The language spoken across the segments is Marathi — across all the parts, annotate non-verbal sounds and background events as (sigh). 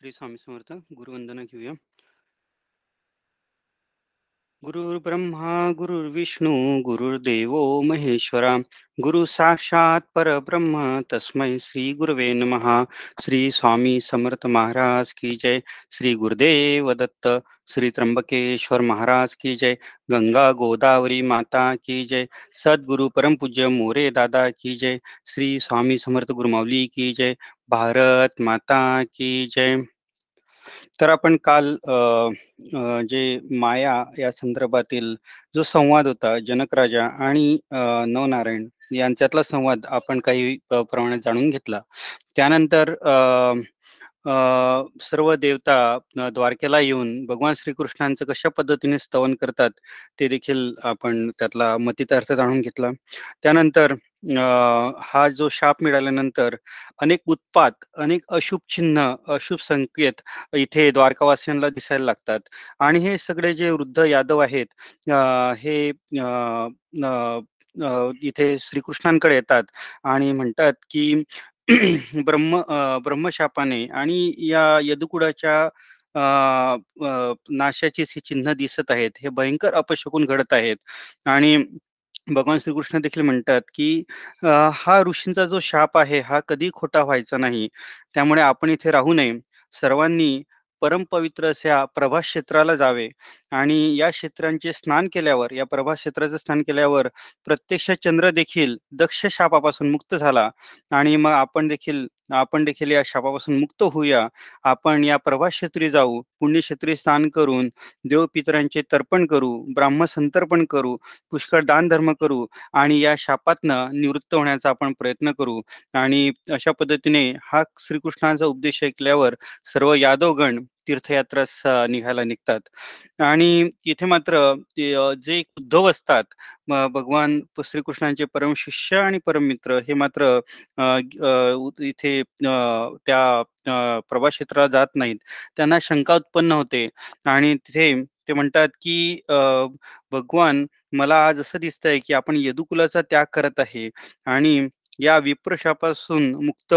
श्री स्वामी समर्थ गुरुवंदना घेऊया गुरुर्ब्रह्मा गुरुर्विष्णू गुरुर्देवो महेश्वरा गुरु साक्षात परब्रह्म तस्मै श्री गुरवे नमः श्री स्वामी समर्थ महाराज की जय श्री गुरुदेव दत्त श्री त्र्यंबकेश्वर महाराज की जय गंगा गोदावरी माता की जय सद्गुरु परमपूज्य मोरे दादा की जय श्री स्वामी समर्थ गुरुमावली की जय भारत माता की जय. तर आपण काल जे माया या संदर्भातील जो संवाद होता जनक राजा आणि नवनारायण यांच्यातला संवाद आपण काही प्रमाणात जाणून घेतला. त्यानंतर सर्व देवता द्वारकेला येऊन भगवान श्रीकृष्णांचं कशा पद्धतीने स्तवन करतात ते देखील आपण त्यातला मतितार्थ जाणून घेतला. त्यानंतर हा जो शाप मिळाल्यानंतर अनेक उत्पात अनेक अशुभ चिन्ह अशुभ संकेत इथे द्वारकावासियांना दिसायला लागतात. आणि हे सगळे जे वृद्ध यादव आहेत हे इथे श्रीकृष्णांकडे येतात आणि म्हणतात की (clears throat) ब्रह्म ब्रह्मशापाने आणि या यदुकुळाच्या अ, नाशाची ही चिन्ह दिसत आहेत. हे भयंकर अपशकून घडत आहेत. आणि भगवान श्रीकृष्ण देखील म्हणतात की हा ऋषींचा जो शाप आहे हा कधी खोटा व्हायचा नाही. त्यामुळे आपण इथे राहू नये. सर्वांनी परमपवित्र अशा प्रभा क्षेत्राला जावे. आणि या क्षेत्रांचे स्नान केल्यावर या प्रभा क्षेत्राचं स्नान केल्यावर प्रत्यक्ष चंद्र देखील दक्ष शापापासून मुक्त झाला. आणि मग आपण देखील आपण देखील या शापापासून मुक्त होऊया. आपण या प्रभास क्षेत्री जाऊ. पुण्यक्षेत्री स्नान करून देवपितरांचे तर्पण करू ब्राह्म संतर्पण करू पुष्कळ दान धर्म करू आणि या शापातनं निवृत्त होण्याचा आपण प्रयत्न करू. आणि अशा पद्धतीने हा श्रीकृष्णांचा उपदेश ऐकल्यावर सर्व यादवगण तीर्थयात्रास निघायला निघतात. आणि इथे मात्र जे उद्धव असतात भगवान श्रीकृष्णांचे परम शिष्य आणि परम मित्र हे मात्र इथे अ, त्या प्रभा क्षेत्राला जात नाहीत. त्यांना शंका उत्पन्न होते. आणि तिथे ते म्हणतात की अ, भगवान मला आज असं दिसतंय की आपण यदुकुलाचा त्याग करत आहे. आणि या विप्रशापासून मुक्त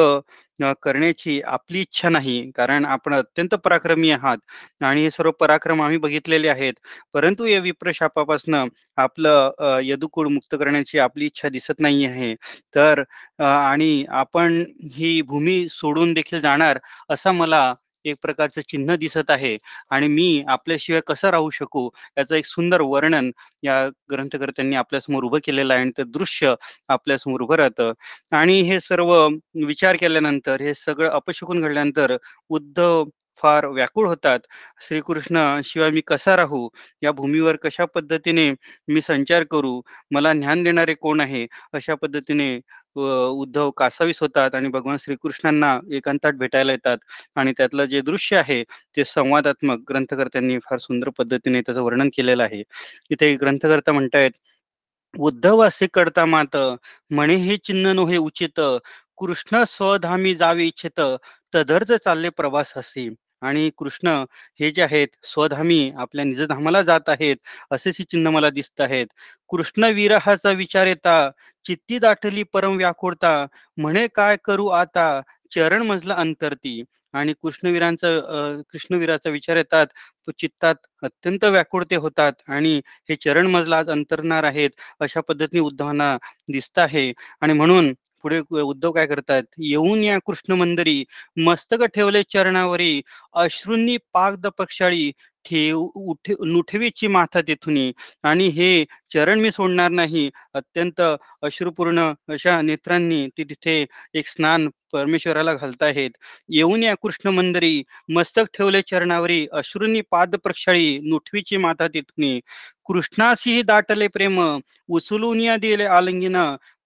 करण्याची आपली इच्छा नाही. कारण आपण अत्यंत पराक्रमी आहात. आणि हे सर्व पराक्रम आम्ही बघितलेले आहेत. परंतु या विप्रशापापासून आपलं यदुकुळ मुक्त करण्याची आपली इच्छा दिसत नाही आहे. तर आणि आपण ही भूमी सोडून देखील जाणार असं मला एक प्रकारचं चिन्ह दिसत आहे. आणि मी आपल्याशिवाय कसं राहू शकू? याचं एक सुंदर वर्णन या ग्रंथकर्त्यांनी आपल्यासमोर उभं केलेलं आहे. आणि ते दृश्य आपल्यासमोर उभं राहतं. आणि हे सर्व विचार केल्यानंतर हे सगळं अपशकून घडल्यानंतर उद्धव फार व्याकुळ होतात. श्रीकृष्ण शिवाय मी कसा राहू? या भूमीवर कशा पद्धतीने मी संचार करू? मला ज्ञान देणारे कोण आहे? अशा पद्धतीने उद्धव कासावीस होतात आणि भगवान श्रीकृष्णांना एकांतात भेटायला येतात. आणि त्यातलं जे दृश्य आहे ते संवादात्मक ग्रंथकर्त्यांनी फार सुंदर पद्धतीने त्याचं वर्णन केलेलं आहे. इथे ग्रंथकर्ता म्हणतायत उद्धव असे करता मात म्हणे हे चिन्ह नोहे उचित कृष्ण स्वधामी जावे इच्छित तदर्थ चालले प्रवास असे आणि कृष्ण हे जे आहेत स्वधामी आपल्या निजधामाला जात आहेत असेच चिन्ह मला दिसत आहेत. कृष्ण विरहाचा विचार येता चित्ती दाटली परम व्याकुळता. म्हणे काय करू आता? चरण मजला अंतरती. आणि कृष्णवीरांचा कृष्णवीराचा विचार येतात तो चित्तात अत्यंत व्याकुळते होतात आणि हे चरण मजला आज अंतरणार आहेत अशा पद्धतीने उद्धवांना दिसत आहे. आणि म्हणून पुढे उद्धव काय करतात? येऊन या कृष्ण मंदिरी मस्तक ठेवले चरणावरी अश्रूंनी पागद पक्षाळी ठेव उठे नुठवीची माथा तिथून. आणि हे चरण मी सोडणार नाही. अत्यंत अश्रुपूर्ण अशा नेत्रांनी ते तिथे एक स्नान परमेश्वराला घालताहेत. येऊन या कृष्ण मंदिरी मस्तक ठेवले चरणावरी अश्रूंनी पाद प्रक्षाळी नुठवीची माथा तिथून. कृष्णासीही दाटले प्रेम उचलून या दिले आलिंगन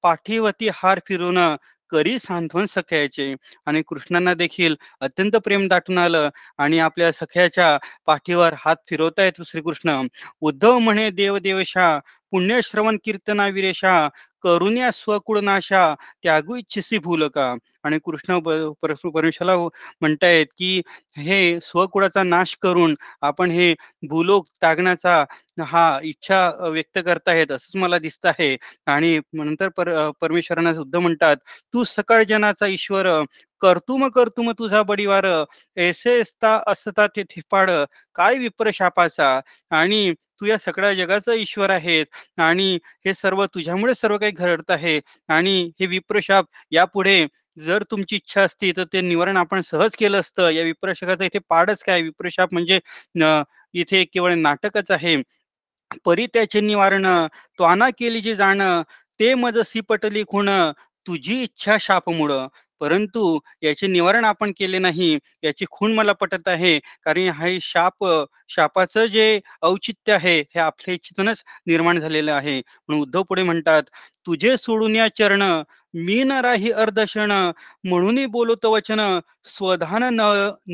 पाठीवती हार फिरवणं करी सांत्वन सख्याचे. आणि कृष्णांना देखील अत्यंत प्रेम दाटून आलं आणि आपल्या सख्याच्या पाठीवर हात फिरवतायत श्रीकृष्ण. उद्धव म्हणे देव देवशा पुण्यश्रवण कीर्तना विरेशा करुण्या स्वकुळनाशा त्यागू इच्छिसी फुलका आणि कृष्ण परमेश्वराला म्हणतायत की हे स्वकुळाचा नाश करून आपण हे भूलोक टाकण्याचा हा इच्छा व्यक्त करतायत असंच मला दिसत आहे. आणि नंतर पर परमेश्वरांना सुद्धा म्हणतात तू सकाळ जनाचा ईश्वर कर्तुम कर्तुम तुझा बडीवार ऐसे असता असता ते पाड काय विप्रशापाचा आणि तू या सगळ्या जगाचा ईश्वर आहेत आणि हे सर्व तुझ्यामुळे सर्व काही घडत आहे आणि हे विप्रशाप यापुढे जर तुमची इच्छा असती तर ते निवारण आपण सहज केलं असतं. या विप्रशापाचं इथे पाडच काय? विप्रशाप म्हणजे इथे केवळ नाटकच आहे. परी त्याचे निवारण त्वाना केली जे जाण ते मजसी सिपटली खुण तुझी इच्छा शापमुळं. परंतु याचे निवारण आपण केले नाही याची खूण मला पटत आहे. कारण हे शाप शापाचं जे औचित्य आहे हे आपल्या इच्छितूनच निर्माण झालेलं आहे. म्हणून उद्धव पुढे म्हणतात तुझे सोडून या चरण मी न राही अर्धशण म्हणूनही बोलतो वचन स्वधान न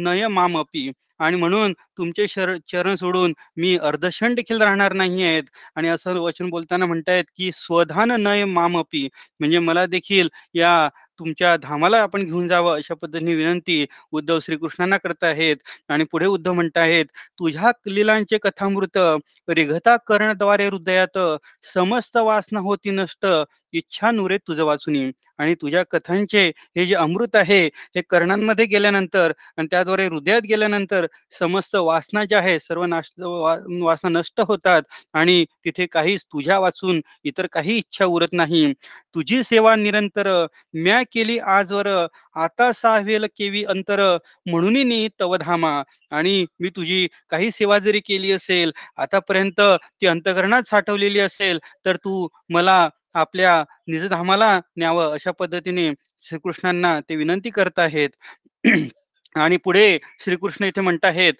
नय मामपी. आणि म्हणून तुमचे शर चरण सोडून मी अर्धक्षण देखील राहणार नाही आहेत. आणि असं वचन बोलताना म्हणतायत की स्वधान नय मामपी. म्हणजे मला देखील या तुमच्या धामाला आपण घेऊन जावं अशा पद्धतीने विनंती उद्धव श्रीकृष्णांना करत आहेत आणि पुढे उद्धव म्हणतायत तुझ्या लिलांचे कथामृत रिघता कर्णद्वारे हृदयात समस्त वासना होती नष्ट इच्छा नुरे तुझं वाचुनी आणि तुझ्या कथांचे हे जे अमृत आहे हे कर्णांमध्ये गेल्यानंतर आणि त्याद्वारे हृदयात गेल्यानंतर समस्त वासना ज्या आहे सर्व नाश वासना नष्ट होतात आणि तिथे काहीच तुझ्या वाचून इतर काही इच्छा उरत नाही. तुझी सेवा निरंतर म्या केली आजवर. आता सावेल केवी अंतर म्हणून नी तवधामा आणि मी तुझी काही सेवा जरी केली असेल आतापर्यंत ती अंतकरणात साठवलेली असेल तर तू मला आपल्या निजधामाला न्यावं अशा पद्धतीने श्रीकृष्णांना ते विनंती करत आहेत. आणि पुढे श्रीकृष्ण इथे म्हणत आहेत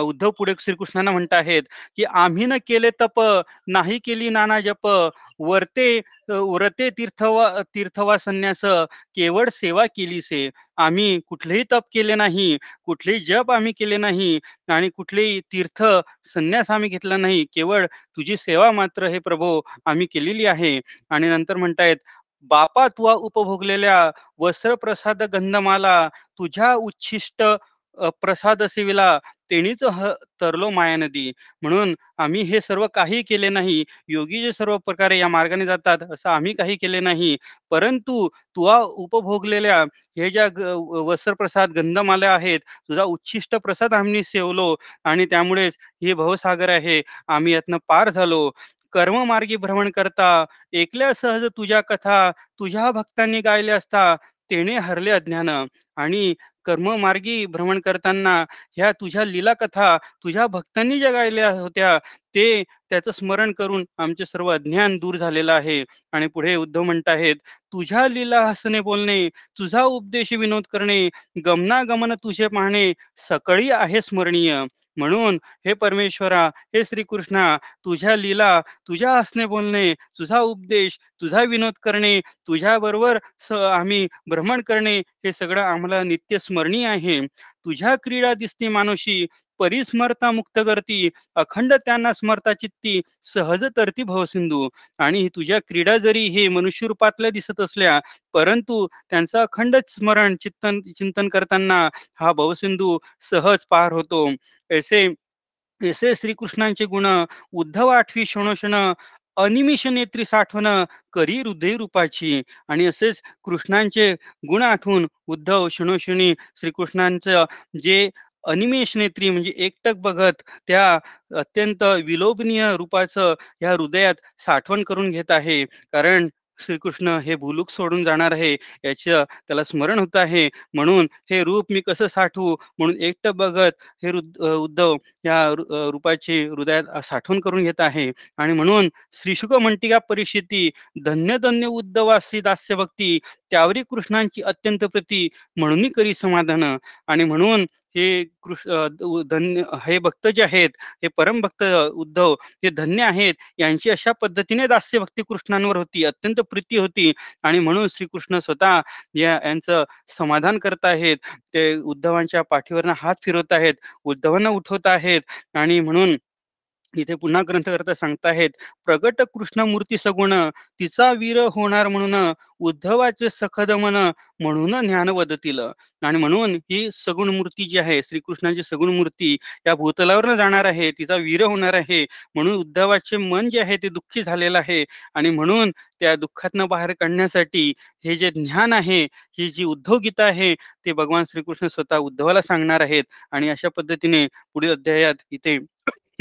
उद्धव पुढे श्रीकृष्णांना म्हणत आहेत की आम्ही न केले तप नाही केली नाना जप वरते व्रते तीर्थवा तीर्थवा संन्यास केवळ सेवा केली से आम्ही कुठलेही तप केले नाही कुठलेही जप आम्ही केले नाही आणि कुठलेही तीर्थ संन्यास आम्ही घेतला नाही केवळ तुझी सेवा मात्र हे प्रभो आम्ही केलेली आहे. आणि नंतर म्हणतायत बापा तुवा उपभोगलेल्या वस्त्र प्रसाद गंधमाला तुझ्या उच्छिष्ट प्रसाद सेवेला तेणीच तरलो माया नदी म्हणून आम्ही हे सर्व काही केले नाही. योगी जे सर्व प्रकारे या मार्गाने जातात असं आम्ही काही केले नाही. परंतु तुवा उपभोगलेल्या हे ज्या वस्त्रप्रसाद गंधमाल्या आहेत तुझा उच्छिष्ट प्रसाद आम्ही सेवलो आणि त्यामुळेच हे भवसागर आहे. आम्ही यातनं पार झालो. कर्ममार्गी भ्रमण करता एकल्या सहज तुझ्या कथा तुझ्या भक्तांनी गायल्या असता तेने हरले अज्ञान. आणि कर्ममार्गी भ्रमण करताना ह्या तुझ्या लीला कथा तुझ्या भक्तांनी ज्या गायल्या होत्या ते त्याचं स्मरण करून आमचे सर्व अज्ञान दूर झालेलं आहे. आणि पुढे उद्धव म्हणत आहेत तुझ्या लीला हसणे बोलणे तुझा उपदेश विनोद करणे गमनागमन तुझे पाहणे सकळी आहे स्मरणीय. म्हणून हे परमेश्वरा हे श्रीकृष्णा तुझ्या लीला तुझ्या हसणे बोलणे तुझा उपदेश तुझा विनोद करणे तुझ्या बरोबर स आम्ही भ्रमण करणे हे सगळं आम्हाला नित्य स्मरणीय आहे. तुझ्या क्रीडा दिसते मानुषी परिस्मरता मुक्त करती अखंड त्यांना स्मरता चित्ती सहज तरती भवसिंधू आणि तुझ्या क्रीडा जरी हे मनुष्य रूपातल्या दिसत असल्या परंतु त्यांचं अखंड स्मरण चिंतन चिंतन करताना हा भवसिंधू सहज पार होतो. ऐसे ऐसे श्रीकृष्णांचे गुण उद्धव आठवी क्षणोक्षण अनिमिष नेत्री साठवण करी हृदय रूपाची आणि असेच कृष्णांचे गुण आठवून उद्धव क्षणोक्षणी श्रीकृष्णांचं जे अनिमेष नेत्री म्हणजे एकटक बघत त्या अत्यंत विलोभनीय रूपाचं या हृदयात साठवण करून घेत आहे. कारण श्रीकृष्ण हे भूलूक सोडून जाणार आहे याचं त्याला स्मरण होत आहे. म्हणून हे रूप मी कसं साठवू? म्हणून एकटं बघत हे उद्धव या रूपाची हृदयात साठवण करून घेत आहे. आणि म्हणून श्रीशुक म्हणटिका परिस्थिती धन्य धन्य श्री दास्य भक्ती त्यावरी कृष्णांची अत्यंत प्रती म्हणून करी समाधान. आणि म्हणून हे कृष्ण धन्य हे भक्त जे आहेत हे परम भक्त उद्धव हे धन्य आहेत यांची अशा पद्धतीने दास्य भक्ती कृष्णांवर होती अत्यंत प्रीती होती. आणि म्हणून श्रीकृष्ण स्वतः या यांचं समाधान करत आहेत. ते उद्धवांच्या पाठीवरनं हात फिरवत आहेत उद्धवांना उठवत आहेत. आणि म्हणून इथे पुन्हा ग्रंथकर्ता सांगताहेत प्रगट कृष्णमूर्ती सगुण तिचा वीर होणार म्हणून उद्धवाचे सखद मन म्हणून ज्ञान वदतील. आणि म्हणून ही सगुण मूर्ती जी आहे श्रीकृष्णाची सगुण मूर्ती या भूतलावर जाणार आहे तिचा वीर होणार आहे म्हणून उद्धवाचे मन जे आहे ते दुःखी झालेलं आहे. आणि म्हणून त्या दुःखातनं बाहेर काढण्यासाठी हे जे ज्ञान आहे ही जी उद्धव गीता आहे ते भगवान श्रीकृष्ण स्वतः उद्धवाला सांगणार आहेत. आणि अशा पद्धतीने पुढील अध्यायात इथे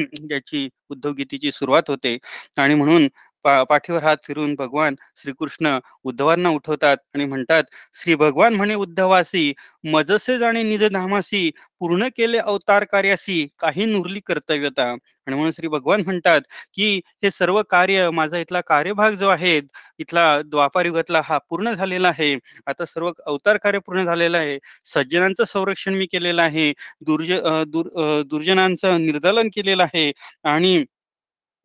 ज्याची उद्योग गीतेची सुरुवात होते. आणि म्हणून पा पाठीवर हात फिरून भगवान श्रीकृष्ण उद्धवांना उठवतात आणि म्हणतात श्री भगवान म्हणे उद्धवासी मजसे जाणे निज धामासी पूर्ण केले अवतार कार्यासी काही नुरली कर्तव्यता. आणि म्हणून श्री भगवान म्हणतात की हे सर्व कार्य माझा इथला कार्यभाग जो आहे इथला द्वापार युगातला हा पूर्ण झालेला आहे. आता सर्व अवतार कार्य पूर्ण झालेलं आहे. सज्जनांचं संरक्षण मी केलेलं आहे. दुर्ज दुर दुर्जनांचं निर्दलन केलेलं आहे. आणि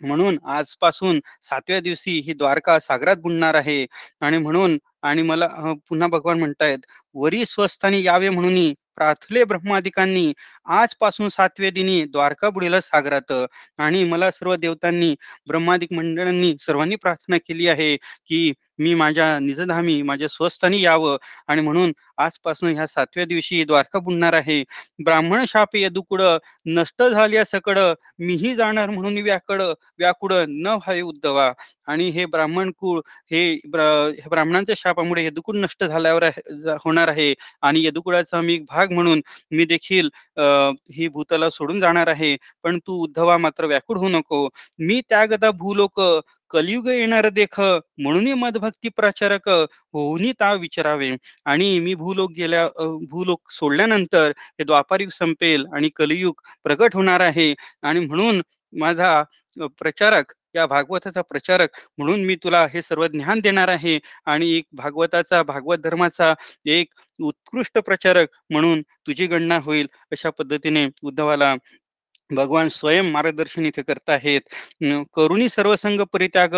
म्हणून आजपासून सातव्या दिवशी ही द्वारका सागरात बुडणार आहे. आणि म्हणून आणि मला पुन्हा भगवान म्हणतायत वरी स्वस्थानी यावे म्हणून प्रार्थले ब्रह्मादिकांनी आजपासून सातव्या दिनी द्वारका बुडेल सागरात. आणि मला सर्व देवतांनी ब्रह्मादिक मंडळांनी सर्वांनी प्रार्थना केली आहे की मी माझ्या निजधामी माझ्या स्वस्थानी यावं आणि म्हणून आजपासून ह्या सातव्या दिवशी द्वारका बुडणार आहे. ब्राह्मण शाप यदुकुड नष्ट झाल्या सकड मीही जाणार म्हणून व्याकड व्याकुड न व्हावे उद्धवा. आणि हे ब्राह्मण कुळ हे ब्राह्मणांच्या शापामुळे यदुकुड नष्ट झाल्यावर होणार आहे. आणि यदुकुळाचा मी भाग म्हणून मी देखील ही भूताला सोडून जाणार आहे. पण तू उद्धवा मात्र व्याकुळ होऊ नको. मी त्यागदा भूलोक कलियुग येणार देख म्हणून मदभक्ती प्रचारक होऊन ता विचारावे. आणि मी भूलोक गेल्या भूलोक सोडल्यानंतर हे द्वापारयुग संपेल आणि कलियुग प्रकट होणार आहे. आणि म्हणून माझा प्रचारक या भागवताचा प्रचारक म्हणून मी तुला हे सर्व ज्ञान देणार आहे. आणि एक भागवताचा भागवत धर्माचा एक उत्कृष्ट प्रचारक म्हणून तुझी गणना होईल. अशा पद्धतीने उद्धवाला भगवान स्वयं मार्गदर्शन इथे करताहेत करुणी सर्वसंग परित्याग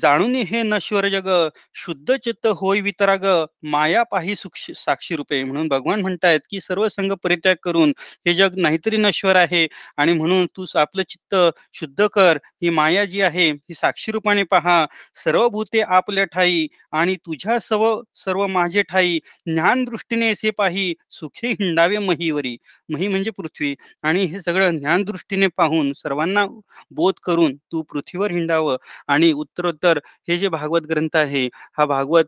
जाणून हे नश्वर जग शुद्ध चित्त होय वितराग माया पाही साक्षी रूपे. म्हणून भगवान म्हणतायत की सर्व संघ परित्याग करून हे जग नाहीतरी नश्वर आहे. आणि म्हणून तू आपलं चित्त शुद्ध कर. ही माया जी आहे ही साक्षी रूपाने पहा. सर्व भूते आपल्या ठाई आणि तुझ्या सर्व सर्व माझे ठाई. ज्ञान दृष्टीने असे पाही सुखे हिंडावे महीवरी. मही म्हणजे पृथ्वी. आणि हे सगळं ज्ञान दृष्टीने पाहून सर्वांना बोध करून तू पृथ्वीवर हिंडावं. आणि उत्तरोत्तर हे जे भागवत ग्रंथ आहे हा भागवत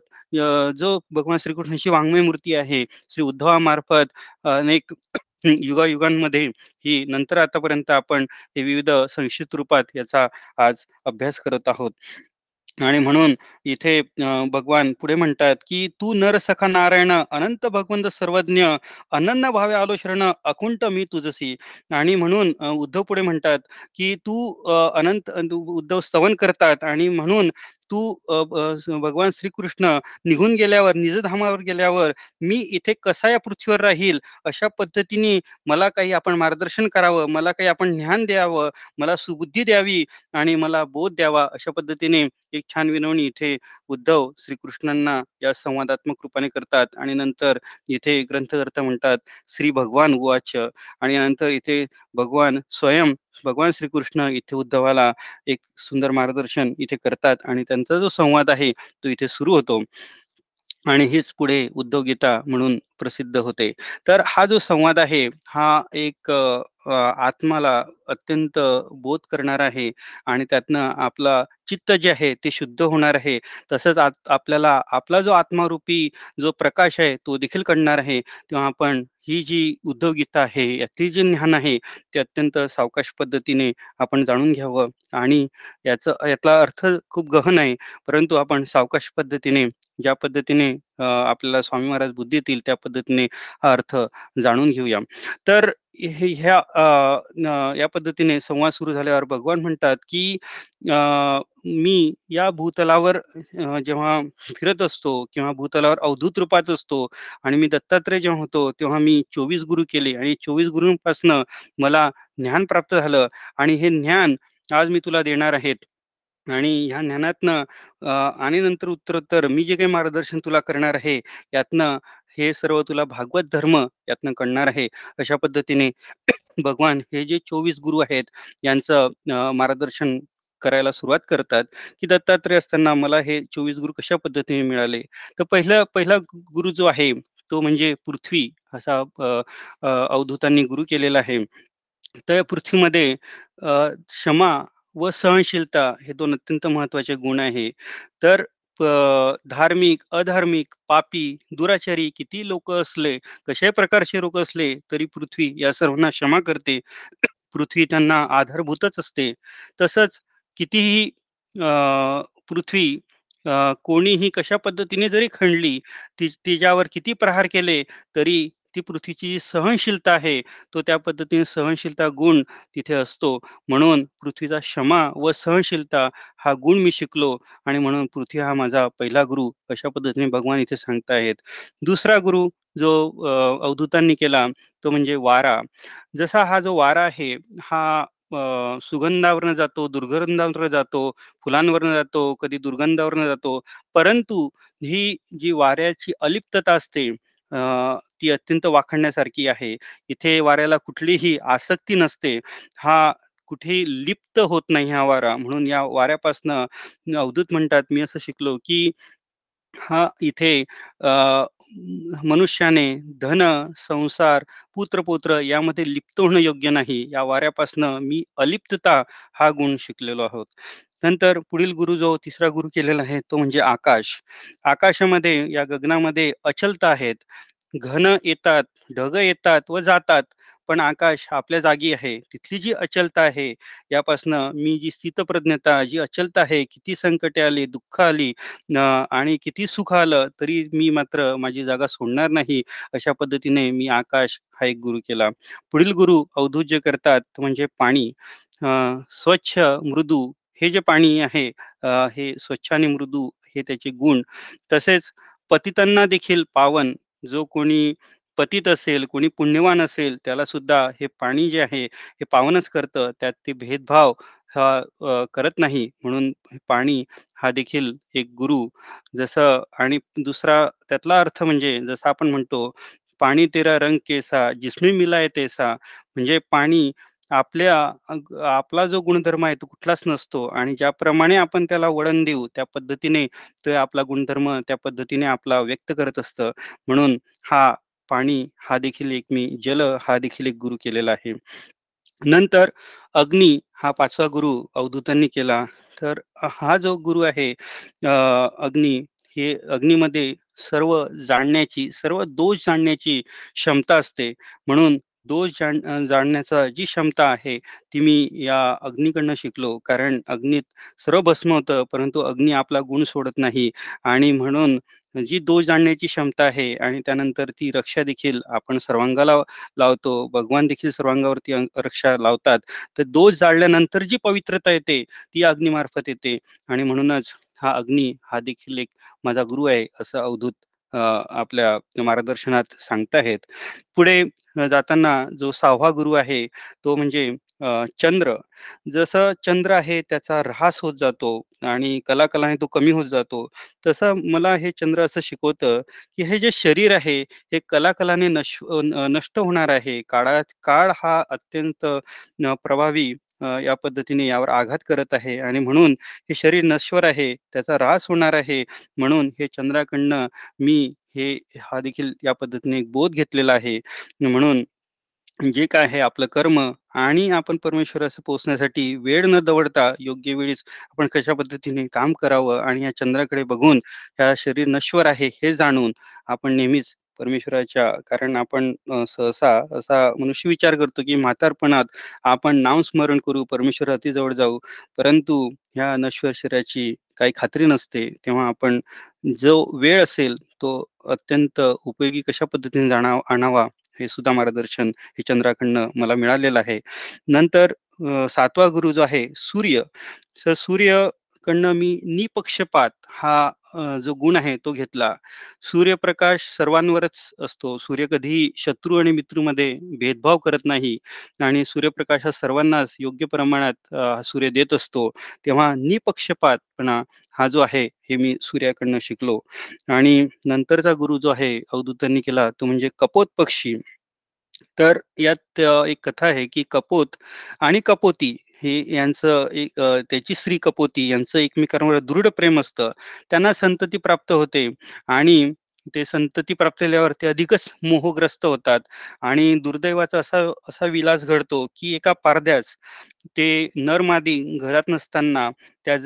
जो भगवान श्रीकृष्णाची वाङ्मय मूर्ती आहे श्री उद्धवामार्फत अनेक युगायुगांमध्ये ही नंतर आतापर्यंत आपण हे विविध संक्षिप्त रूपात याचा आज अभ्यास करत आहोत. आणि म्हणून इथे भगवान पुढे म्हणतात की तू नर सखा नारायण अनंत भगवंत सर्वज्ञ अनन्न भावे आलो शरण अकुंठ मी तुझसी. आणि म्हणून उद्धव पुढे म्हणतात की तू अनंत उद्धव स्तवन करतात. आणि म्हणून तू भगवान श्रीकृष्ण निघून गेल्यावर निजधामावर गेल्यावर मी इथे कसा या पृथ्वीवर राहील? अशा पद्धतीने मला काही आपण मार्गदर्शन करावं मला काही आपण ज्ञान द्यावं मला सुबुद्धी द्यावी आणि मला बोध द्यावा अशा पद्धतीने एक छान विनवणी इथे उद्धव श्रीकृष्णांना या संवादात्मक रूपाने करतात आणि नंतर इथे ग्रंथकर्ता म्हणतात श्री भगवान उवाच. आणि नंतर इथे भगवान स्वयं भगवान श्रीकृष्ण इथे उद्धवाला एक सुंदर मार्गदर्शन इथे करतात आणि त्यांचा जो संवाद आहे तो इथे सुरू होतो. आणि हीच पुढे उद्धव गीता म्हणून प्रसिद्ध होते. तर हा जो संवाद आहे हा एक आत्माला अत्यंत बोध करणार आहे आणि त्यातनं आपला चित्त जे आहे ते शुद्ध होणार आहे. तसंच आपल्याला आपला जो आत्मारूपी जो प्रकाश आहे तो देखील कळणार आहे. तेव्हा आपण ही जी उद्धव गीता आहे यातली जे ज्ञान आहे ते अत्यंत सावकाश पद्धतीने आपण जाणून घ्यावं. आणि याचा यातला अर्थ खूप गहन आहे. परंतु आपण सावकाश पद्धतीने ज्या पद्धतीने आपल्याला स्वामी महाराज बुद्धी येतील त्या पद्धतीने हा अर्थ जाणून घेऊया. तर ह्या या पद्धतीने संवाद सुरू झाल्यावर भगवान म्हणतात की मी या भूतलावर जेव्हा फिरत असतो किंवा भूतलावर अवधूत रूपात असतो आणि मी दत्तात्रय जेव्हा होतो तेव्हा मी चोवीस गुरु केले आणि चोवीस गुरुंपासनं मला ज्ञान प्राप्त झालं. आणि हे ज्ञान आज मी तुला देणार आहेत. आणि ह्या ज्ञानातनं आणि नंतर उत्तरोत्तर मी जे काही मार्गदर्शन तुला करणार आहे यातनं हे सर्व तुला भागवत धर्म यातनं कळणार आहे. अशा पद्धतीने भगवान हे जे चोवीस गुरु आहेत यांचं मार्गदर्शन करायला सुरुवात करतात की दत्तात्रय असताना मला हे चोवीस गुरु कशा पद्धतीने मिळाले? तर पहिला पहिला गुरु जो आहे तो म्हणजे पृथ्वी असा अवधूतांनी गुरु केलेला आहे. तर पृथ्वीमध्ये क्षमा व सहनशीलता हे दोन अत्यंत महत्त्वाचे गुण आहे. तर धार्मिक अधार्मिक पापी दुराचारी किती लोक असले कशाही प्रकारचे लोक असले तरी पृथ्वी या सर्वांना क्षमा करते. पृथ्वी त्यांना आधारभूतच असते. तसंच कितीही पृथ्वी कोणीही कशा पद्धतीने जरी खणली ती तिच्यावर किती प्रहार केले तरी ती पृथ्वीची सहनशीलता आहे तो त्या पद्धतीने सहनशीलता गुण तिथे असतो. म्हणून पृथ्वीचा क्षमा व सहनशीलता हा गुण मी शिकलो आणि म्हणून पृथ्वी हा माझा पहिला गुरु अशा पद्धतीने भगवान इथे सांगतायत दुसरा गुरु जो अवधूतांनी केला तो म्हणजे वारा. जसा हा जो वारा आहे हा सुगंधावरनं जातो दुर्गंधावर जातो फुलांवरनं जातो कधी दुर्गंधावरनं जातो परंतु ही जी वाऱ्याची अलिप्तता असते ती अत्यंत वाखणण्यासारखी आहे. इथे वाऱ्याला कुठलीही आसक्ती नसते. हा कुठेही लिप्त होत नाही हा वारा. म्हणून या वाऱ्यापासनं अवधूत म्हणतात मी असं शिकलो की हा इथे मनुष्याने धन संसार पुत्रपुत्र यामध्ये लिप्त होणं योग्य नाही. या वाऱ्यापासनं मी अलिप्तता हा गुण शिकलेलो आहोत. नंतर पुढील गुरु जो तिसरा गुरु केलेला आहे तो म्हणजे आकाश. आकाशामध्ये या गगनामध्ये अचलता आहेत. घन येतात ढग येतात व जातात पण आकाश आपल्या जागी आहे. तिथली जी अचलता आहे यापासनं मी जी स्थितप्रज्ञता जी अचलता आहे किती संकटे आली दुःख आली आणि किती सुख आलं तरी मी मात्र माझी जागा सोडणार नाही अशा पद्धतीने मी आकाश हा एक गुरु केला. पुढील गुरु अवधूज्य करतात म्हणजे पाणी. स्वच्छ मृदू हे जे पाणी आहे हे स्वच्छ आणि मृदू हे त्याचे गुण. तसेच पतितांना देखील पावन जो कोणी पतित असेल कोणी पुण्यवान असेल त्याला सुद्धा हे पाणी जे आहे हे पावनच करतं. त्यात ते भेदभाव हा करत नाही. म्हणून पाणी हा देखील एक गुरु. जसं आणि दुसरा त्यातला अर्थ म्हणजे जसं आपण म्हणतो पाणी तेरा रंग केसा जिस्मी मिलाय तेसा. म्हणजे पाणी आपल्या आपला जो गुणधर्म आहे तो कुठलाच नसतो आणि ज्याप्रमाणे आपण त्याला वळण देऊ त्या पद्धतीने तो आपला गुणधर्म त्या पद्धतीने आपला व्यक्त करत असतं. म्हणून हा पाणी हा देखील एक मी जल हा देखील एक गुरु केलेला आहे. नंतर अग्नी हा पाचवा गुरु अवधूतांनी केला. तर हा जो गुरु आहे अग्नी हे अग्नीमध्ये सर्व जाणण्याची सर्व दोष जाणण्याची क्षमता असते. म्हणून दोष जाण जाणण्याचा जी क्षमता आहे ती मी या अग्नीकडनं शिकलो. कारण अग्नीत सर्व भस्म होतं परंतु अग्नी आपला गुण सोडत नाही. आणि म्हणून जी दोष जाणण्याची क्षमता आहे आणि त्यानंतर ती रक्षा देखील आपण सर्वांगाला लावतो. भगवान देखील सर्वांगावरती रक्षा लावतात. तर दोष जाळल्यानंतर जी पवित्रता येते ती अग्निमार्फत येते. आणि म्हणूनच हा अग्नी हा देखील एक माझा गुरु आहे असं अवधूत आपल्या मार्गदर्शनात सांगताहेत. पुढे जाताना जो सहावा गुरु आहे तो म्हणजे चंद्र. जसं चंद्र आहे त्याचा ऱ्हास होत जातो आणि कलाकलाने तो कमी होत जातो. तसं मला हे चंद्र असं शिकवतं की हे जे शरीर आहे हे कलाकलाने नश नष्ट होणार आहे. काळात काळ हा अत्यंत प्रभावी या पद्धतीने यावर आघात करत आहे आणि म्हणून हे शरीर नश्वर आहे त्याचा ऱ्हास होणार आहे म्हणून हे चंद्राकडनं मी हे हा देखील या पद्धतीने एक बोध घेतलेला आहे. म्हणून जे काय आहे आपलं कर्म आणि आपण परमेश्वरास पोहोचण्यासाठी वेळ न दवडता योग्य वेळीच आपण कशा पद्धतीने काम करावं आणि या चंद्राकडे बघून या शरीर नश्वर आहे हे जाणून आपण नेहमीच परमेश्वराच्या कारण आपण सहसा असा मनुष्य विचार करतो की म्हातारपणात आपण नामस्मरण करू परमेश्वर अतिजवळ जाऊ. परंतु ह्या नश्वर शरीराची काही खात्री नसते तेव्हा आपण जो वेळ असेल तो अत्यंत उपयोगी कशा पद्धतीने जाणा आणावा हे सुद्धा मार्गदर्शन हे चंद्राकडनं मला मिळालेलं आहे. नंतर सातवा गुरु जो आहे सूर्य. तर सूर्य कडनं मी निपक्षपात हा जो गुण आहे तो घेतला. सूर्यप्रकाश सर्वांवरच असतो. सूर्य कधीही शत्रू आणि मित्रमध्ये भेदभाव करत नाही आणि सूर्यप्रकाश हा सर्वांनाच योग्य प्रमाणात सूर्य देत असतो तेव्हा निपक्षपातपणा हा जो आहे हे मी सूर्याकडनं शिकलो. आणि नंतरचा गुरु जो आहे अवधूतांनी केला तो म्हणजे कपोत पक्षी. तर यात एक कथा आहे की कपोत आणि कपोती हे यांचं एक त्याची स्त्री कपोती यांचं एकमेकांवर दृढ प्रेम असतं. त्यांना संतती प्राप्त होते आणि ते संतती प्राप्त झाल्यावर ते अधिकच मोहग्रस्त होतात आणि दुर्दैवाचा असा असा विलास घडतो की एका पारध्यास ते नर-मादी घरात नसताना त्या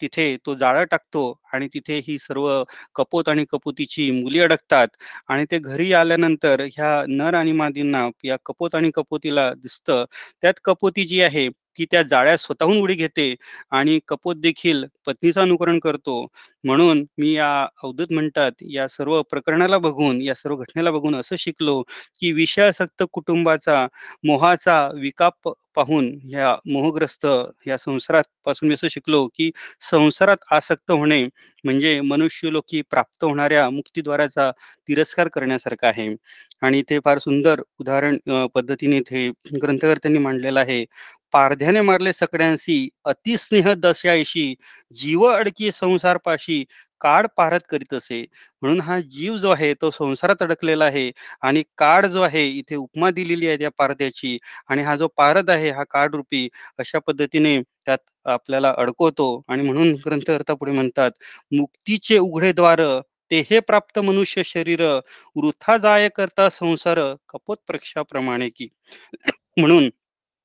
तिथे तो जाळं टाकतो आणि तिथे ही सर्व कपोत आणि कपोतीची मुली अडकतात आणि ते घरी आल्यानंतर ह्या नर आणि मादींना या कपोत आणि कपोतीला दिसतं. त्यात कपोती जी आहे ती त्या जाळ्यात स्वतःहून उडी घेते आणि कपोत देखील पत्नीचं अनुकरण करतो. म्हणून मी या अवधूत म्हणतात या सर्व प्रकरणाला बघून, या सर्व घटनेला बघून असं शिकलो, की विषयासक्त कुटुंबाचा, मोहाचा विकाप पाहून ह्या मोहग्रस्त या संसारात पासून मी असं शिकलो, की संसारात आसक्त होणे म्हणजे मनुष्यलोकी प्राप्त होणाऱ्या मुक्तिद्वाराचा तिरस्कार करण्यासारखं आहे. आणि ते फार सुंदर उदाहरण पद्धतीने ते ग्रंथकर्त्यांनी मांडलेलं आहे. "पारध्याने मारले सकड्यांसी, अतिस्नेह दस्याऐशी, जीव अडकी संसारपाशी, काळ पारत करीत असे." म्हणून हा जीव जो आहे तो संसारात अडकलेला आहे आणि काळ जो आहे इथे उपमा दिलेली आहे त्या पारध्याची आणि हा जो पारद आहे हा काळरूपी अशा पद्धतीने त्यात आपल्याला अडकवतो आणि म्हणून ग्रंथकर्ता पुढे म्हणतात, "मुक्तीचे उघडे द्वार, ते हे प्राप्त मनुष्य शरीर, वृथा जाय करता संसार, कपोत प्रक्षाप्रमाणे की." म्हणून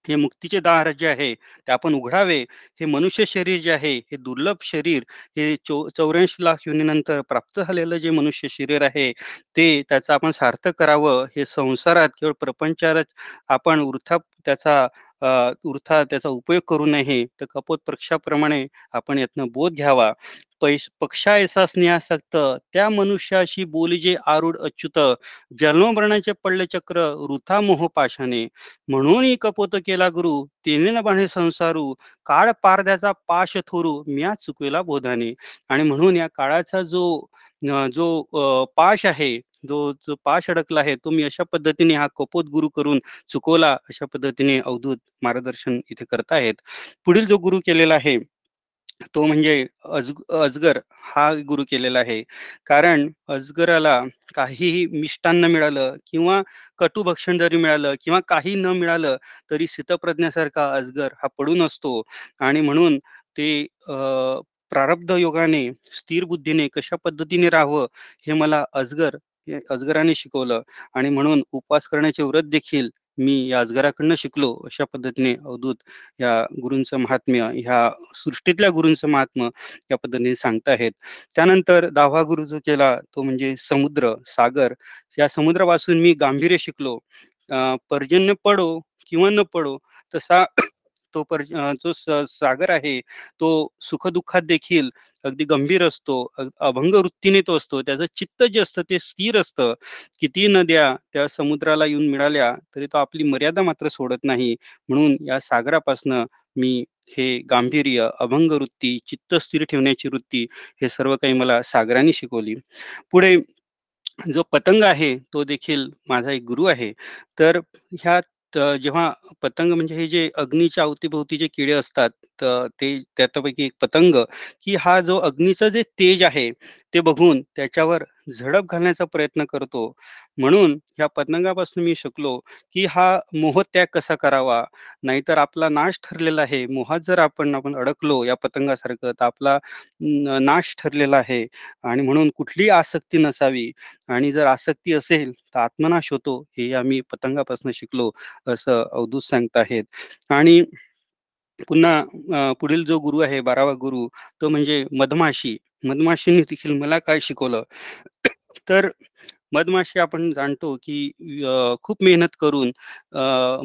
हे मुक्तीचे दार जे आहे ते आपण उघडावे. हे मनुष्य शरीर जे आहे, हे दुर्लभ शरीर, हे चौ 84 लाख युनीनंतर प्राप्त झालेलं जे मनुष्य शरीर आहे, ते त्याचं आपण सार्थक करावं. हे संसारात केवळ प्रपंचात आपण वृथा त्याचा उर्था वृथा त्याचा उपयोग करू नये. तर कपोत प्रक्षाप्रमाणे आपण यातनं बोध घ्यावा. पैश पक्षा ऐसा स्नेहासक्त, त्या मनुष्याशी बोलिजे आरूढ अच्युत, जन्ममरणाचे पडले चक्र, वृथा मोह पाशाने. म्हणून कपोत केला गुरु, तिने न बाणे संसारू, काळ पारध्याचा पाश थोरू, म्या चुकविला बोधाने. आणि म्हणून या काळाचा जो जो पाश आहे, जो जो पाश अडकला आहे, तो मी अशा पद्धतीने हा कपोत गुरु करून चुकवला, अशा पद्धतीने अवधूत मार्गदर्शन इथे करताहेत. पुढील जो गुरु केलेला आहे, तो म्हणजे अज अजगर हा गुरु केलेला आहे. कारण अजगराला काहीही मिष्टान्न मिळालं किंवा कटुभक्षण जरी मिळालं किंवा काही न मिळालं, तरी स्थितप्रज्ञासारखा अजगर हा पडून असतो आणि म्हणून ते प्रारब्ध योगाने, स्थिर बुद्धीने कशा पद्धतीने राहावं, हे मला अजगर अजगराने शिकवलं आणि म्हणून उपवास करण्याचे व्रत देखील मी या अजगराकडनं शिकलो. अशा पद्धतीने अवधूत या गुरूंचं महात्म्य, ह्या सृष्टीतल्या गुरूंचं महात्म्य या पद्धतीने सांगताहेत. त्यानंतर 10वा गुरु जो केला तो म्हणजे समुद्र, सागर. या समुद्रापासून मी गांभीर्य शिकलो. पर्जन्य पडो किंवा न पडो तसा तो पर जो स सागर आहे, तो सुखदुःखात देखील अगदी गंभीर असतो. अभंग वृत्तीने तो असतो. त्याचं चित्त जे असतं ते स्थिर असतं. किती नद्या त्या समुद्राला येऊन मिळाल्या, तरी तो आपली मर्यादा मात्र सोडत नाही. म्हणून या सागरापासनं मी हे गांभीर्य, अभंग वृत्ती, चित्त स्थिर ठेवण्याची वृत्ती, हे सर्व काही मला सागराने शिकवली. पुढे जो पतंग आहे, तो देखील माझा एक गुरु आहे. तर ह्या जेव्हा पतंग म्हणजे हे जे अग्नीच्या अवतीभोवती जे किडे असतात, ते त्यापैकी एक पतंग, की हा जो अग्नीचा जे तेज आहे, ते बघून त्याच्यावर झडप घालण्याचा प्रयत्न करतो. म्हणून ह्या पतंगापासून मी शिकलो, की हा मोहत्याग कसा करावा. नाहीतर आपला नाश ठरलेला आहे. मोहात जर आपण आपण अडकलो या पतंगासारखं, तर आपला नाश ठरलेला आहे आणि म्हणून कुठली आसक्ती नसावी आणि जर आसक्ती असेल, तर आत्मनाश होतो. हे आम्ही पतंगापासून शिकलो, असं अवधूत सांगताहेत. आणि पुन्हा पुढील जो गुरु आहे 12वा गुरु, तो म्हणजे मधमाशी. मधमाशीने देखील मला काय शिकवलं, तर मधमाशी आपण जाणतो, की खूप मेहनत करून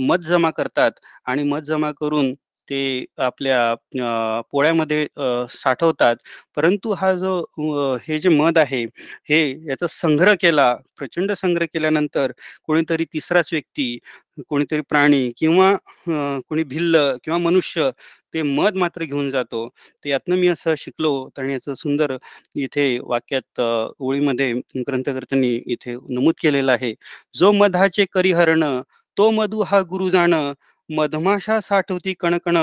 मध जमा करतात आणि मध जमा करून ते आपल्या पोळ्यामध्ये साठवतात. परंतु हा जो हे जे मध आहे, हे याचा संग्रह केला, प्रचंड संग्रह केल्यानंतर कोणीतरी तिसराच व्यक्ती, कोणीतरी प्राणी किंवा कोणी भिल्ल किंवा मनुष्य ते मध मात्र घेऊन जातो. तर यातनं मी असं शिकलो आणि याचं सुंदर इथे वाक्यात ओळीमध्ये ग्रंथकर्त्यांनी इथे नमूद केलेलं आहे. "जो मधाचे करी हरण, तो मधु हा गुरु जाणं मधमाशा साठवती कणकण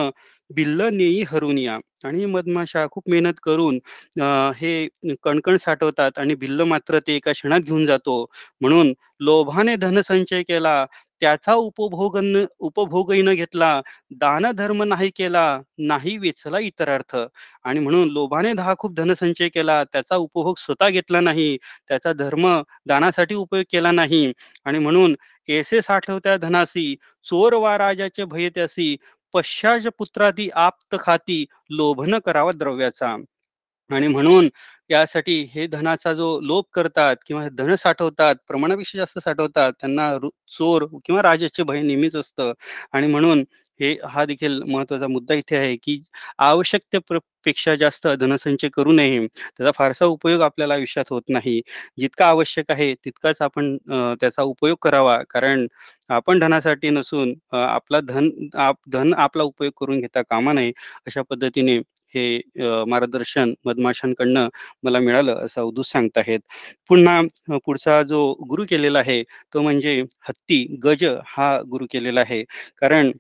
बिल्ल नेई हरुनिया आणि मधमाशा खूप मेहनत करून हे कणकण साठवतात आणि बिल्ल मात्र ते एका क्षणात घेऊन जातो. म्हणून लोभाने धनसंचय केला त्याचा उपभोग उपभोगही न घेतला दान धर्म नाही केला नाही वेचला इतर अर्थ आणि म्हणून लोभाने दहा खूप धनसंचय केला त्याचा उपभोग स्वतः घेतला नाही त्याचा धर्म दानासाठी उपयोग केला नाही. आणि म्हणून एसे साठवत्या धनासी? चोर वा राजाचे भय त्यासी पश्चाज पुत्रादी आप्त खाती? लोभन करावा द्रव्याचा. आणि म्हणून यासाठी हे धनाचा जो लोभ करतात किंवा धन साठवतात प्रमाणापेक्षा जास्त साठवतात त्यांना चोर किंवा राजाचे भय नेहमीच असतं. आणि म्हणून हे हा देखील महत्त्वाचा मुद्दा इथे आहे की आवश्यकतेपेक्षा जास्त धनसंचय करू नये. त्याचा फारसा उपयोग आपल्याला आयुष्यात होत नाही. जितका आवश्यक आहे तितकाच आपण त्याचा उपयोग करावा. कारण आपण धनासाठी नसून आपला धन आप धन आपला उपयोग करून घेता कामा नये अशा पद्धतीने हे मार्गदर्शन मधमाशांकडनं मला मिळालं असं अवधूत सांगताहेत. पुन्हा पुढचा जो गुरु केलेला आहे तो म्हणजे हत्ती गज हा गुरु केलेला आहे. कारण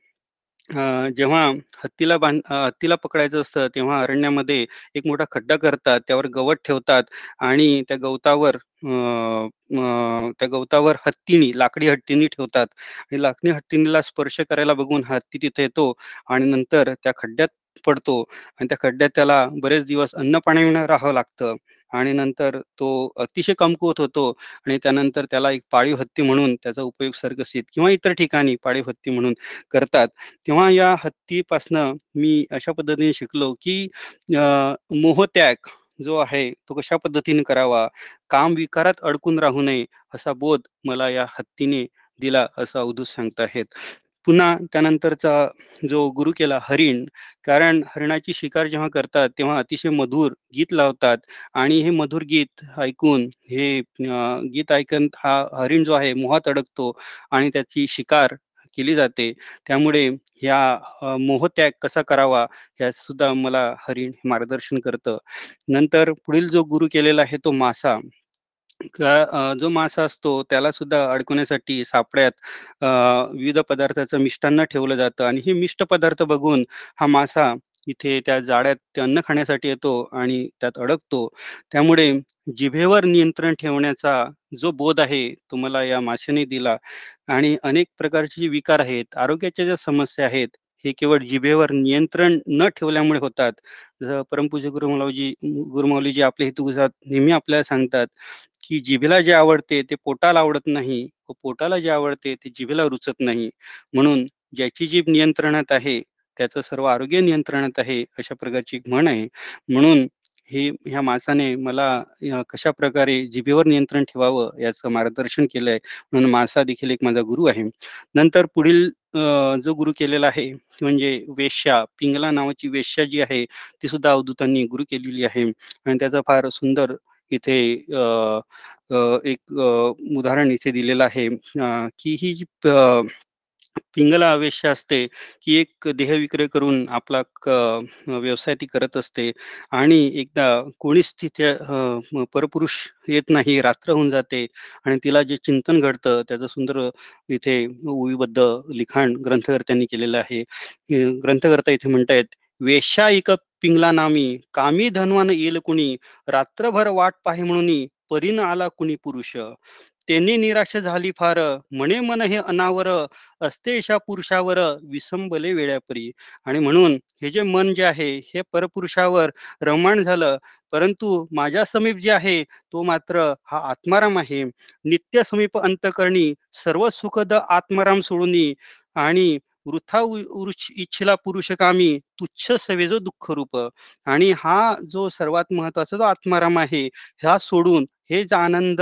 जेव्हा हत्तीला बांध हत्तीला पकडायचं असतं तेव्हा अरण्यामध्ये एक मोठा खड्डा करतात त्यावर गवत ठेवतात आणि त्या गवतावर त्या गवतावर हत्तीनी लाकडी हत्तीनी ठेवतात. आणि लाकडी हत्तीनीला स्पर्श करायला बघून हत्ती तिथे येतो आणि नंतर त्या खड्ड्यात पडतो आणि त्या खड्ड्यात त्याला बरेच दिवस अन्न पाणी राहावं लागतं. आणि नंतर तो अतिशय कमकुवत होतो आणि त्यानंतर त्याला एक पाळीव हत्ती म्हणून त्याचा उपयोग सरकसीत किंवा इतर ठिकाणी पाळीव हत्ती म्हणून करतात. तेव्हा या हत्तीपासनं मी अशा पद्धतीने शिकलो की मोहत्याग जो आहे तो कशा पद्धतीने करावा? काम विकारात अडकून राहू नये असा बोध मला या हत्तीने दिला असं अवधूत सांगताहेत. पुन्हा त्यानंतरचा जो गुरु केला हरिण कारण हरिणाची शिकार जेव्हा करतात तेव्हा अतिशय मधुर गीत लावतात. आणि हे मधुर गीत ऐकून हे गीत ऐकून हा हरिण जो आहे मोहात अडकतो आणि त्याची शिकार केली जाते. त्यामुळे ह्या मोहत्याग कसा करावा या सुद्धा मला हरिण मार्गदर्शन करतं. नंतर पुढील जो गुरु केलेला आहे तो मासा. जो मासा असतो त्याला सुद्धा अडकवण्यासाठी सापड्यात विविध पदार्थाचं मिष्टान्न ठेवलं जातं आणि हे मिष्ट पदार्थ बघून हा मासा इथे त्या जाळ्यात ते अन्न खाण्यासाठी येतो आणि त्यात अडकतो. त्यामुळे जिभेवर नियंत्रण ठेवण्याचा जो बोध आहे तुम्हाला या माशाने दिला आणि अनेक प्रकारचे जे विकार आहेत आरोग्याच्या ज्या समस्या आहेत हे केवळ जिभेवर नियंत्रण न ठेवल्यामुळे होतात. जसं परमपूज्य गुरुमावजी गुरुमावलीजी आपले हेतुगुजात नेहमी आपल्याला सांगतात की जिभेला जे आवडते ते पोटाला आवडत नाही व पोटाला जे आवडते ते जिभेला रुचत नाही. म्हणून ज्याची जीभ नियंत्रणात आहे त्याचं सर्व आरोग्य नियंत्रणात आहे अशा प्रकारची म्हण आहे. म्हणून हे ह्या मासाने मला कशा प्रकारे जिभेवर नियंत्रण ठेवावं याचं मार्गदर्शन केलंय म्हणून मासा देखील एक माझा गुरु आहे. नंतर पुढील जो गुरु केलेला आहे म्हणजे वेश्या पिंगला नावाची वेश्या जी आहे ती सुद्धा अवधूतांनी गुरु केलेली आहे. आणि त्याचा फार सुंदर इथे एक उदाहरण इथे दिलेलं आहे की ही जी पिंगला आवेश असते की एक देहविक्रय करून आपला व्यवसाय ती करत असते आणि एकदा कोणीच तिथे परपुरुष येत नाही रात्र होऊन जाते आणि तिला जे चिंतन घडतं त्याचं सुंदर इथे उविबद्ध लिखाण ग्रंथकर्त्यांनी केलेलं आहे. ग्रंथकर्ता इथे म्हणतायत एक पिंगला नामी कामी धनवान येईल कुणी रात्रभर वाट पाहे म्हणून परीन आला कुणी पुरुष. त्यांनी निराश झाली फार म्हणे मन हे अनावर असते अशा पुरुषावर विसंबले वेळ्यापरी आणि म्हणून हे जे मन जे आहे हे परपुरुषावर रमण झालं. परंतु माझ्या समीप जे आहे तो मात्र हा आत्माराम आहे. नित्य समीप अंतकरणी सर्व सुखद आत्माराम सोडून आणि वृथा इच्छिला पुरुष कामी तुच्छ सवेजो दुःख रूप आणि हा जो सर्वात महत्त्वाचा जो आत्माराम आहे हा सोडून हे जो आनंद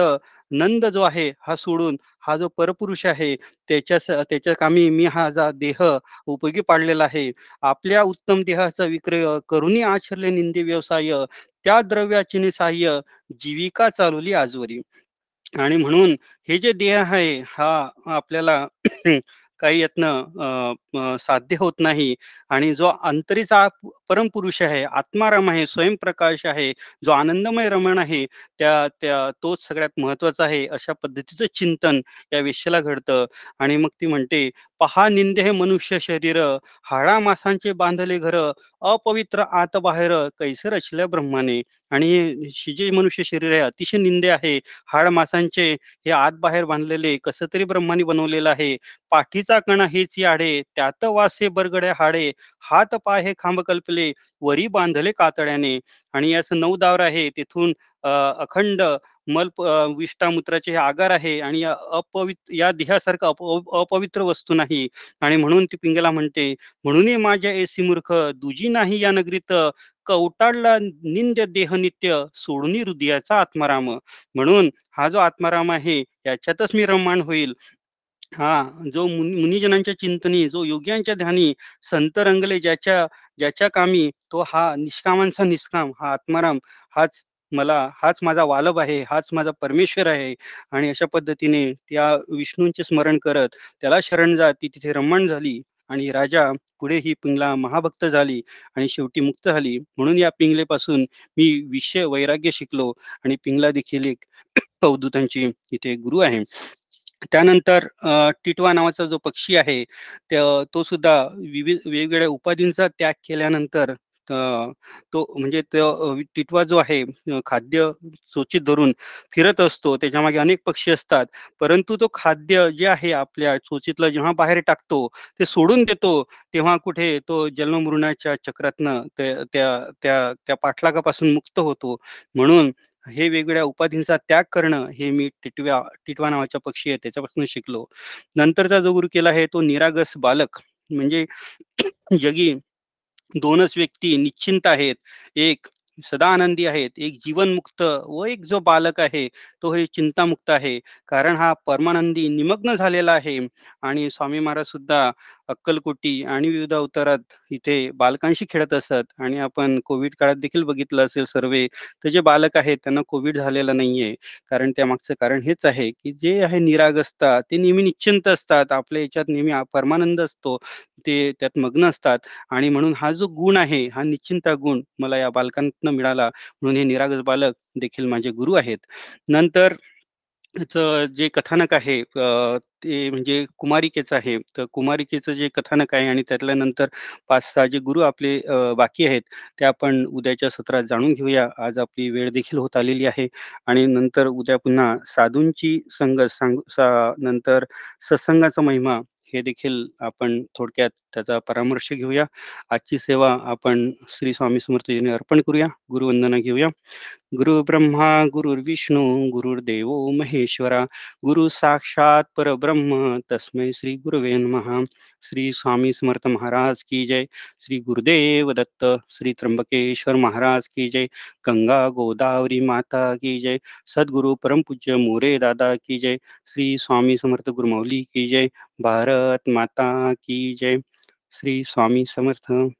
नंद जो आहे हा सोडून हा जो परपुरुष आहे त्याच्या त्याच्या कामी मी हा जा देह उपयोगी पाडलेला आहे. आपल्या उत्तम देहाचा विक्रय करूनही आचरले निंदे व्यवसाय त्या द्रव्याचे सहाय्य जीविका चालवली आजवरी. आणि म्हणून हे जे देह आहे हा आपल्याला काही यातनं साध्य होत नाही आणि जो अंतरीचा परमपुरुष आहे, आत्माराम आहे, स्वयंप्रकाश आहे, जो आनंदमय रमण आहे, त्या त्या तोच सगळ्यात महत्त्वाचा आहे, अशा पद्धतीचं चिंतन या वेश्येला घडतं आणि मग ती म्हणते, "पहा निंदे हे मनुष्य शरीर, हाडा मासांचे बांधले घर, अपवित्र आत बाहेर, कैसे रचल्या ब्रह्माने." आणि जे मनुष्य शरीर आहे, अतिशय निंदे आहे, हाड मासांचे हे आत बाहेर बांधलेले कसं तरी ब्रह्माने बनवलेलं आहे. पाठी पाठीचा कणा हेच याडे, त्यात वासे बरगड्या हाडे, हात पाय हे खांब कल्पले, वरी बांधले कातड्याने. आणि याचं नऊ दावर आहे. तिथून अखंड मल विष्टामूत्राचे हे आगार आहे आणि या अपवित्र या देहासारखं अप अपवित्र वस्तू नाही. आणि म्हणून ती पिंगला म्हणते, "म्हणून माझ्या एसी मूर्ख, दुजी नाही या नगरीत, कवटाळला निंद्य देह नित्य, सोडून हृदयाचा आत्माराम." म्हणून हा जो आत्माराम आहे, याच्यातच मी रममाण होईल. हा जो मुनिजनांच्या चिंतनी, जो योग्यांच्या ध्यानी, संत रंगले ज्याच्या ज्याच्या कामी, तो हा निष्कामांचा निष्काम, हा आत्माराम, हाच मला हाच माझा वालभ आहे, हाच माझा परमेश्वर आहे. आणि अशा पद्धतीने त्या विष्णूंचे स्मरण करत, त्याला शरण जात ती तिथे रमण झाली आणि राजा पुढे ही पिंगला महाभक्त झाली आणि शेवटी मुक्त झाली. म्हणून या पिंगलेपासून मी विषय वैराग्य शिकलो आणि पिंगला देखील एक (coughs) अवधूतांची इथे गुरु आहे. त्यानंतर टिटवा नावाचा जो पक्षी आहे, तो सुद्धा विविध वेगवेगळ्या उपाधींचा त्याग केल्यानंतर तो म्हणजे तो टिटवा जो आहे खाद्य चोचीत धरून फिरत असतो. त्याच्यामागे अनेक पक्षी असतात. परंतु तो खाद्य जे आहे आपल्या चोचीतलं जेव्हा बाहेर टाकतो, ते सोडून देतो, तेव्हा कुठे तो जन्ममृणाच्या चक्रातनं त्या त्या त्या त्या पाठलागापासून मुक्त होतो. म्हणून हे वेगवेगळ्या उपाधींचा त्याग करणं, हे मी टिटव्या टिटवा नावाचा पक्षी आहे त्याच्यापासून शिकलो. नंतरचा जो गुरु केला आहे तो निरागस बालक. म्हणजे जगी दोनच व्यक्ती निश्चिंत आहेत. एक सदा आनंदी आहेत, एक जीवनमुक्त व एक जो बालक आहे, तो हे चिंतामुक्त आहे. कारण हा परमानंदी निमग्न झालेला आहे. आणि स्वामी महाराज सुद्धा अक्कलकोटी आणि विविध अवतारात इथे बालकांशी खेळत असत आणि आपण कोविड काळात देखील बघितलं असेल सर्वे, तर जे बालक आहेत त्यांना कोविड झालेला नाहीये. कारण त्यामागचं कारण हेच आहे, की जे आहे निरागसता, ते नेहमी निश्चिंत असतात. आपल्या याच्यात नेहमी परमानंद असतो. ते त्यात मग्न असतात आणि म्हणून हा जो गुण आहे, हा निश्चिंता गुण मला या बालकांतनं मिळाला. म्हणून हे निरागस बालक देखील माझे गुरु आहेत. नंतर जे कथानक आहे ते म्हणजे कुमारिकेचं आहे. तर कुमारिकेचं जे कथानक आहे आणि त्यातल्या नंतर 5-6 जे गुरु आपले बाकी आहेत, ते आपण उद्याच्या सत्रात जाणून घेऊया. आज आपली वेळ देखील होत आलेली आहे आणि नंतर उद्या पुन्हा साधूंची संगत सांग सा नंतर सत्संगाचा महिमा हे देखील आपण थोडक्यात त्याचा परामर्श घेऊया. आजची सेवा आपण श्री स्वामी समर्थजीने अर्पण करूया. गुरुवंदना घेऊया. गुरु ब्रह्मा गुरुर्विष्णू गुरुर्देव महेश्वरा, गुरु साक्षात परब्रह्म तस्मै श्री गुरवे महा श्री स्वामी समर्थ महाराज की जय. श्री गुरुदेव दत्त. श्री त्र्यंबकेश्वर महाराज की जय. गंगा गोदावरी माता की जय. सद्गुरु परमपूज्य मोरे दादा की जय. श्री स्वामी समर्थ गुरुमौली की जय. भारत माता की जय. श्री स्वामी समर्थ.